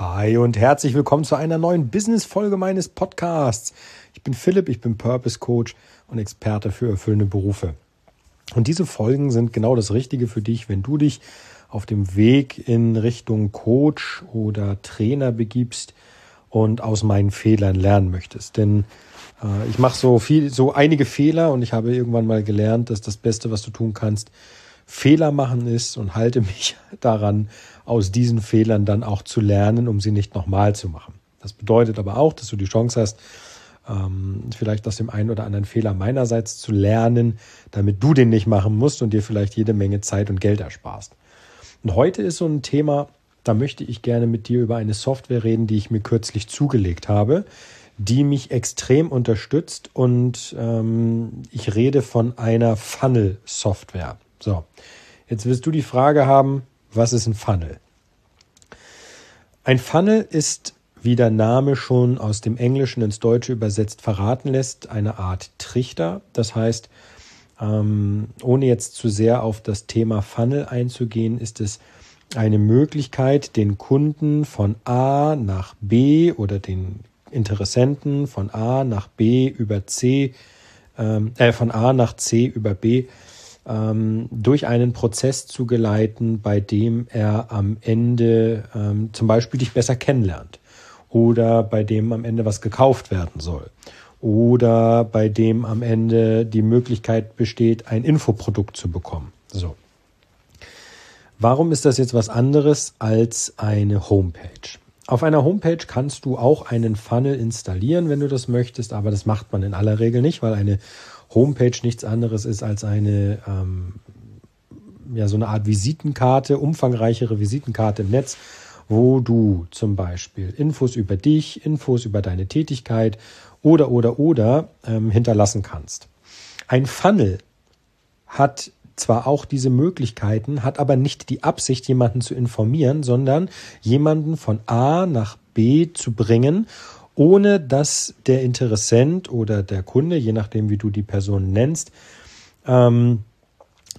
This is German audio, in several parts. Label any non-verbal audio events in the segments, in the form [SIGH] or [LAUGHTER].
Hi und herzlich willkommen zu einer neuen Business-Folge meines Podcasts. Ich bin Philipp, ich bin Purpose Coach und Experte für erfüllende Berufe. Und diese Folgen sind genau das Richtige für dich, wenn du dich auf dem Weg in Richtung Coach oder Trainer begibst und aus meinen Fehlern lernen möchtest. Denn äh, ich mache so viel, so einige Fehler und ich habe irgendwann mal gelernt, dass das Beste, was du tun kannst, Fehler machen ist und halte mich [LAUGHS] daran, aus diesen Fehlern dann auch zu lernen, um sie nicht nochmal zu machen. Das bedeutet aber auch, dass du die Chance hast, ähm, vielleicht aus dem einen oder anderen Fehler meinerseits zu lernen, damit du den nicht machen musst und dir vielleicht jede Menge Zeit und Geld ersparst. Und heute ist so ein Thema, da möchte ich gerne mit dir über eine Software reden, die ich mir kürzlich zugelegt habe, die mich extrem unterstützt und ähm, ich rede von einer Funnel-Software. So, jetzt wirst du die Frage haben, was ist ein Funnel? Ein Funnel ist, wie der Name schon aus dem Englischen ins Deutsche übersetzt verraten lässt, eine Art Trichter. Das heißt, ähm, ohne jetzt zu sehr auf das Thema Funnel einzugehen, ist es eine Möglichkeit, den Kunden von A nach B oder den Interessenten von A nach B über C, ähm, äh, von A nach C über B ähm, durch einen Prozess zu geleiten, bei dem er am Ende ähm, zum Beispiel dich besser kennenlernt oder bei dem am Ende was gekauft werden soll oder bei dem am Ende die Möglichkeit besteht, ein Infoprodukt zu bekommen. So. Warum ist das jetzt was anderes als eine Homepage? Auf einer Homepage kannst du auch einen Funnel installieren, wenn du das möchtest, aber das macht man in aller Regel nicht, weil eine Homepage nichts anderes ist als eine, ähm, ja, so eine Art Visitenkarte, umfangreichere Visitenkarte im Netz, wo du zum Beispiel Infos über dich, Infos über deine Tätigkeit oder, oder, oder ähm, hinterlassen kannst. Ein Funnel hat zwar auch diese Möglichkeiten, hat aber nicht die Absicht, jemanden zu informieren, sondern jemanden von A nach B zu bringen ohne dass der Interessent oder der Kunde, je nachdem wie du die Person nennst, ähm,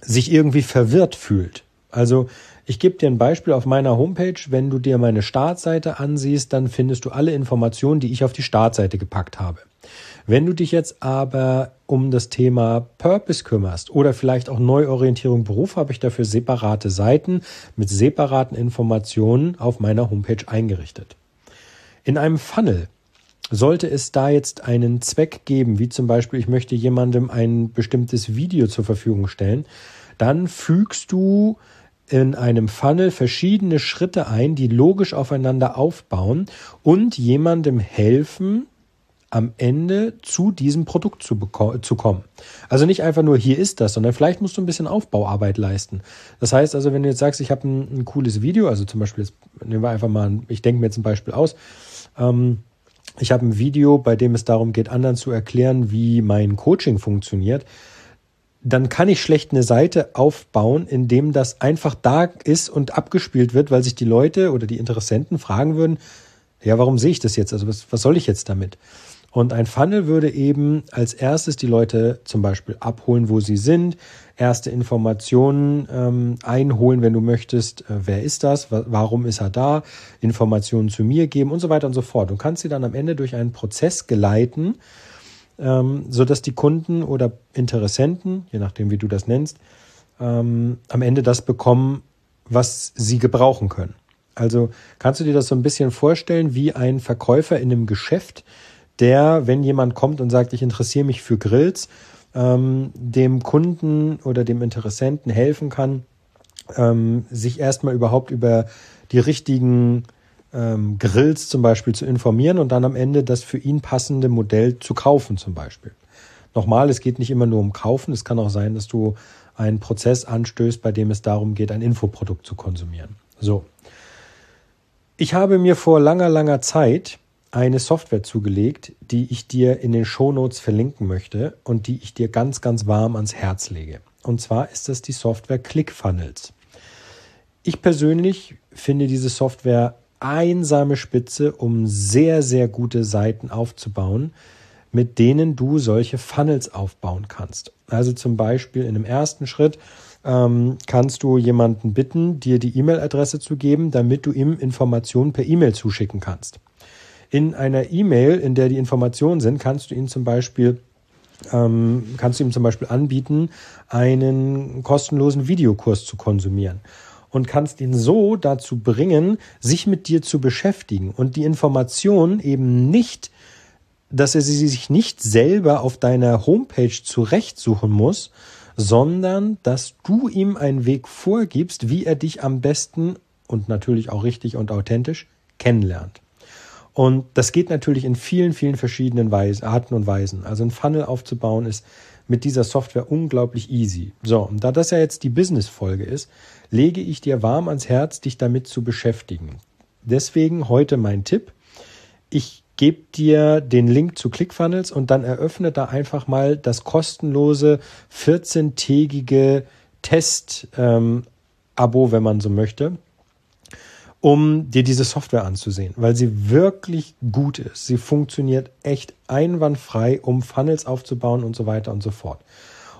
sich irgendwie verwirrt fühlt. Also ich gebe dir ein Beispiel auf meiner Homepage. Wenn du dir meine Startseite ansiehst, dann findest du alle Informationen, die ich auf die Startseite gepackt habe. Wenn du dich jetzt aber um das Thema Purpose kümmerst oder vielleicht auch Neuorientierung Beruf, habe ich dafür separate Seiten mit separaten Informationen auf meiner Homepage eingerichtet. In einem Funnel sollte es da jetzt einen Zweck geben, wie zum Beispiel, ich möchte jemandem ein bestimmtes Video zur Verfügung stellen, dann fügst du in einem Funnel verschiedene Schritte ein, die logisch aufeinander aufbauen und jemandem helfen, am Ende zu diesem Produkt zu, zu kommen. Also nicht einfach nur hier ist das, sondern vielleicht musst du ein bisschen Aufbauarbeit leisten. Das heißt also, wenn du jetzt sagst, ich habe ein, ein cooles Video, also zum Beispiel, jetzt nehmen wir einfach mal, ich denke mir jetzt ein Beispiel aus, ähm, ich habe ein Video, bei dem es darum geht, anderen zu erklären, wie mein Coaching funktioniert. Dann kann ich schlecht eine Seite aufbauen, in dem das einfach da ist und abgespielt wird, weil sich die Leute oder die Interessenten fragen würden, ja, warum sehe ich das jetzt? Also was, was soll ich jetzt damit? Und ein Funnel würde eben als erstes die Leute zum Beispiel abholen, wo sie sind, erste Informationen ähm, einholen, wenn du möchtest, äh, wer ist das, warum ist er da, Informationen zu mir geben und so weiter und so fort. Du kannst sie dann am Ende durch einen Prozess geleiten, ähm, sodass die Kunden oder Interessenten, je nachdem wie du das nennst, ähm, am Ende das bekommen, was sie gebrauchen können. Also kannst du dir das so ein bisschen vorstellen wie ein Verkäufer in einem Geschäft, der, wenn jemand kommt und sagt, ich interessiere mich für Grills, ähm, dem Kunden oder dem Interessenten helfen kann, ähm, sich erstmal überhaupt über die richtigen ähm, Grills zum Beispiel zu informieren und dann am Ende das für ihn passende Modell zu kaufen zum Beispiel. Nochmal, es geht nicht immer nur um Kaufen, es kann auch sein, dass du einen Prozess anstößt, bei dem es darum geht, ein Infoprodukt zu konsumieren. So. Ich habe mir vor langer, langer Zeit eine Software zugelegt, die ich dir in den Shownotes verlinken möchte und die ich dir ganz, ganz warm ans Herz lege. Und zwar ist das die Software ClickFunnels. Ich persönlich finde diese Software einsame Spitze, um sehr, sehr gute Seiten aufzubauen, mit denen du solche Funnels aufbauen kannst. Also zum Beispiel in dem ersten Schritt ähm, kannst du jemanden bitten, dir die E-Mail-Adresse zu geben, damit du ihm Informationen per E-Mail zuschicken kannst. In einer E-Mail, in der die Informationen sind, kannst du ihn zum Beispiel ähm, kannst du ihm zum Beispiel anbieten, einen kostenlosen Videokurs zu konsumieren und kannst ihn so dazu bringen, sich mit dir zu beschäftigen und die Information eben nicht, dass er sie sich nicht selber auf deiner Homepage zurechtsuchen muss, sondern dass du ihm einen Weg vorgibst, wie er dich am besten und natürlich auch richtig und authentisch kennenlernt. Und das geht natürlich in vielen, vielen verschiedenen Weisen, Arten und Weisen. Also ein Funnel aufzubauen ist mit dieser Software unglaublich easy. So, und da das ja jetzt die Business-Folge ist, lege ich dir warm ans Herz, dich damit zu beschäftigen. Deswegen heute mein Tipp. Ich gebe dir den Link zu ClickFunnels und dann eröffne da einfach mal das kostenlose 14-tägige Test-Abo, ähm, wenn man so möchte um dir diese Software anzusehen, weil sie wirklich gut ist. Sie funktioniert echt einwandfrei, um Funnels aufzubauen und so weiter und so fort.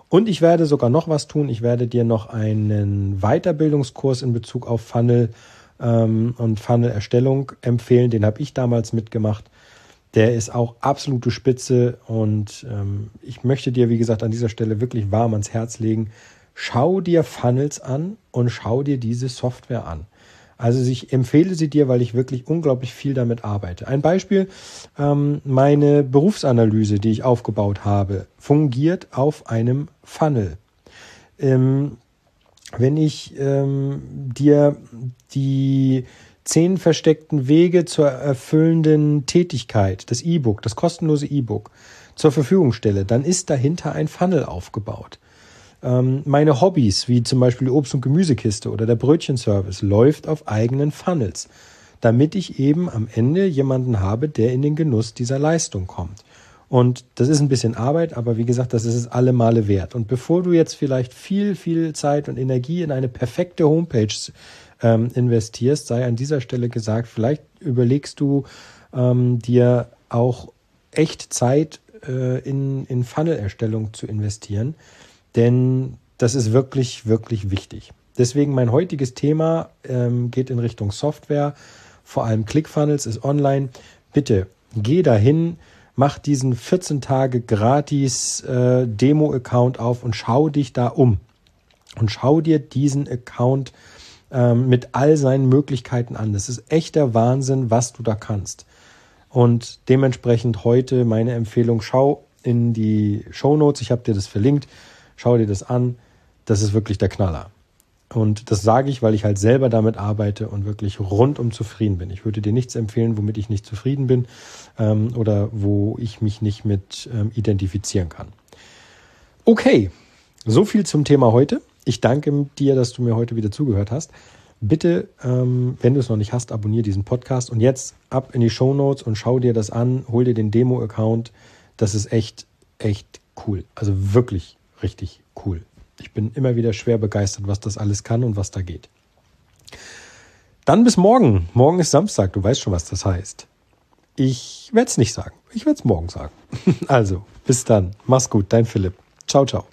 Und ich werde sogar noch was tun. Ich werde dir noch einen Weiterbildungskurs in Bezug auf Funnel ähm, und Funnel-Erstellung empfehlen. Den habe ich damals mitgemacht. Der ist auch absolute Spitze und ähm, ich möchte dir, wie gesagt, an dieser Stelle wirklich warm ans Herz legen. Schau dir Funnels an und schau dir diese Software an. Also ich empfehle sie dir, weil ich wirklich unglaublich viel damit arbeite. Ein Beispiel, ähm, meine Berufsanalyse, die ich aufgebaut habe, fungiert auf einem Funnel. Ähm, wenn ich ähm, dir die zehn versteckten Wege zur erfüllenden Tätigkeit, das E-Book, das kostenlose E-Book, zur Verfügung stelle, dann ist dahinter ein Funnel aufgebaut. Ähm, meine Hobbys, wie zum Beispiel die Obst- und Gemüsekiste oder der Brötchenservice, läuft auf eigenen Funnels, damit ich eben am Ende jemanden habe, der in den Genuss dieser Leistung kommt. Und das ist ein bisschen Arbeit, aber wie gesagt, das ist es alle Male wert. Und bevor du jetzt vielleicht viel, viel Zeit und Energie in eine perfekte Homepage ähm, investierst, sei an dieser Stelle gesagt, vielleicht überlegst du ähm, dir auch echt Zeit äh, in, in Funnel-Erstellung zu investieren denn das ist wirklich, wirklich wichtig. Deswegen mein heutiges Thema ähm, geht in Richtung Software, vor allem ClickFunnels ist online. Bitte geh dahin, mach diesen 14 Tage gratis äh, Demo-Account auf und schau dich da um. Und schau dir diesen Account ähm, mit all seinen Möglichkeiten an. Das ist echter Wahnsinn, was du da kannst. Und dementsprechend heute meine Empfehlung, schau in die Show Notes, ich habe dir das verlinkt. Schau dir das an. Das ist wirklich der Knaller. Und das sage ich, weil ich halt selber damit arbeite und wirklich rundum zufrieden bin. Ich würde dir nichts empfehlen, womit ich nicht zufrieden bin ähm, oder wo ich mich nicht mit ähm, identifizieren kann. Okay, so viel zum Thema heute. Ich danke dir, dass du mir heute wieder zugehört hast. Bitte, ähm, wenn du es noch nicht hast, abonniere diesen Podcast und jetzt ab in die Show Notes und schau dir das an, hol dir den Demo-Account. Das ist echt, echt cool. Also wirklich richtig cool. Ich bin immer wieder schwer begeistert, was das alles kann und was da geht. Dann bis morgen. Morgen ist Samstag. Du weißt schon, was das heißt. Ich werde es nicht sagen. Ich werde es morgen sagen. [LAUGHS] Also, bis dann. Mach's gut. Dein Philipp. Ciao, ciao.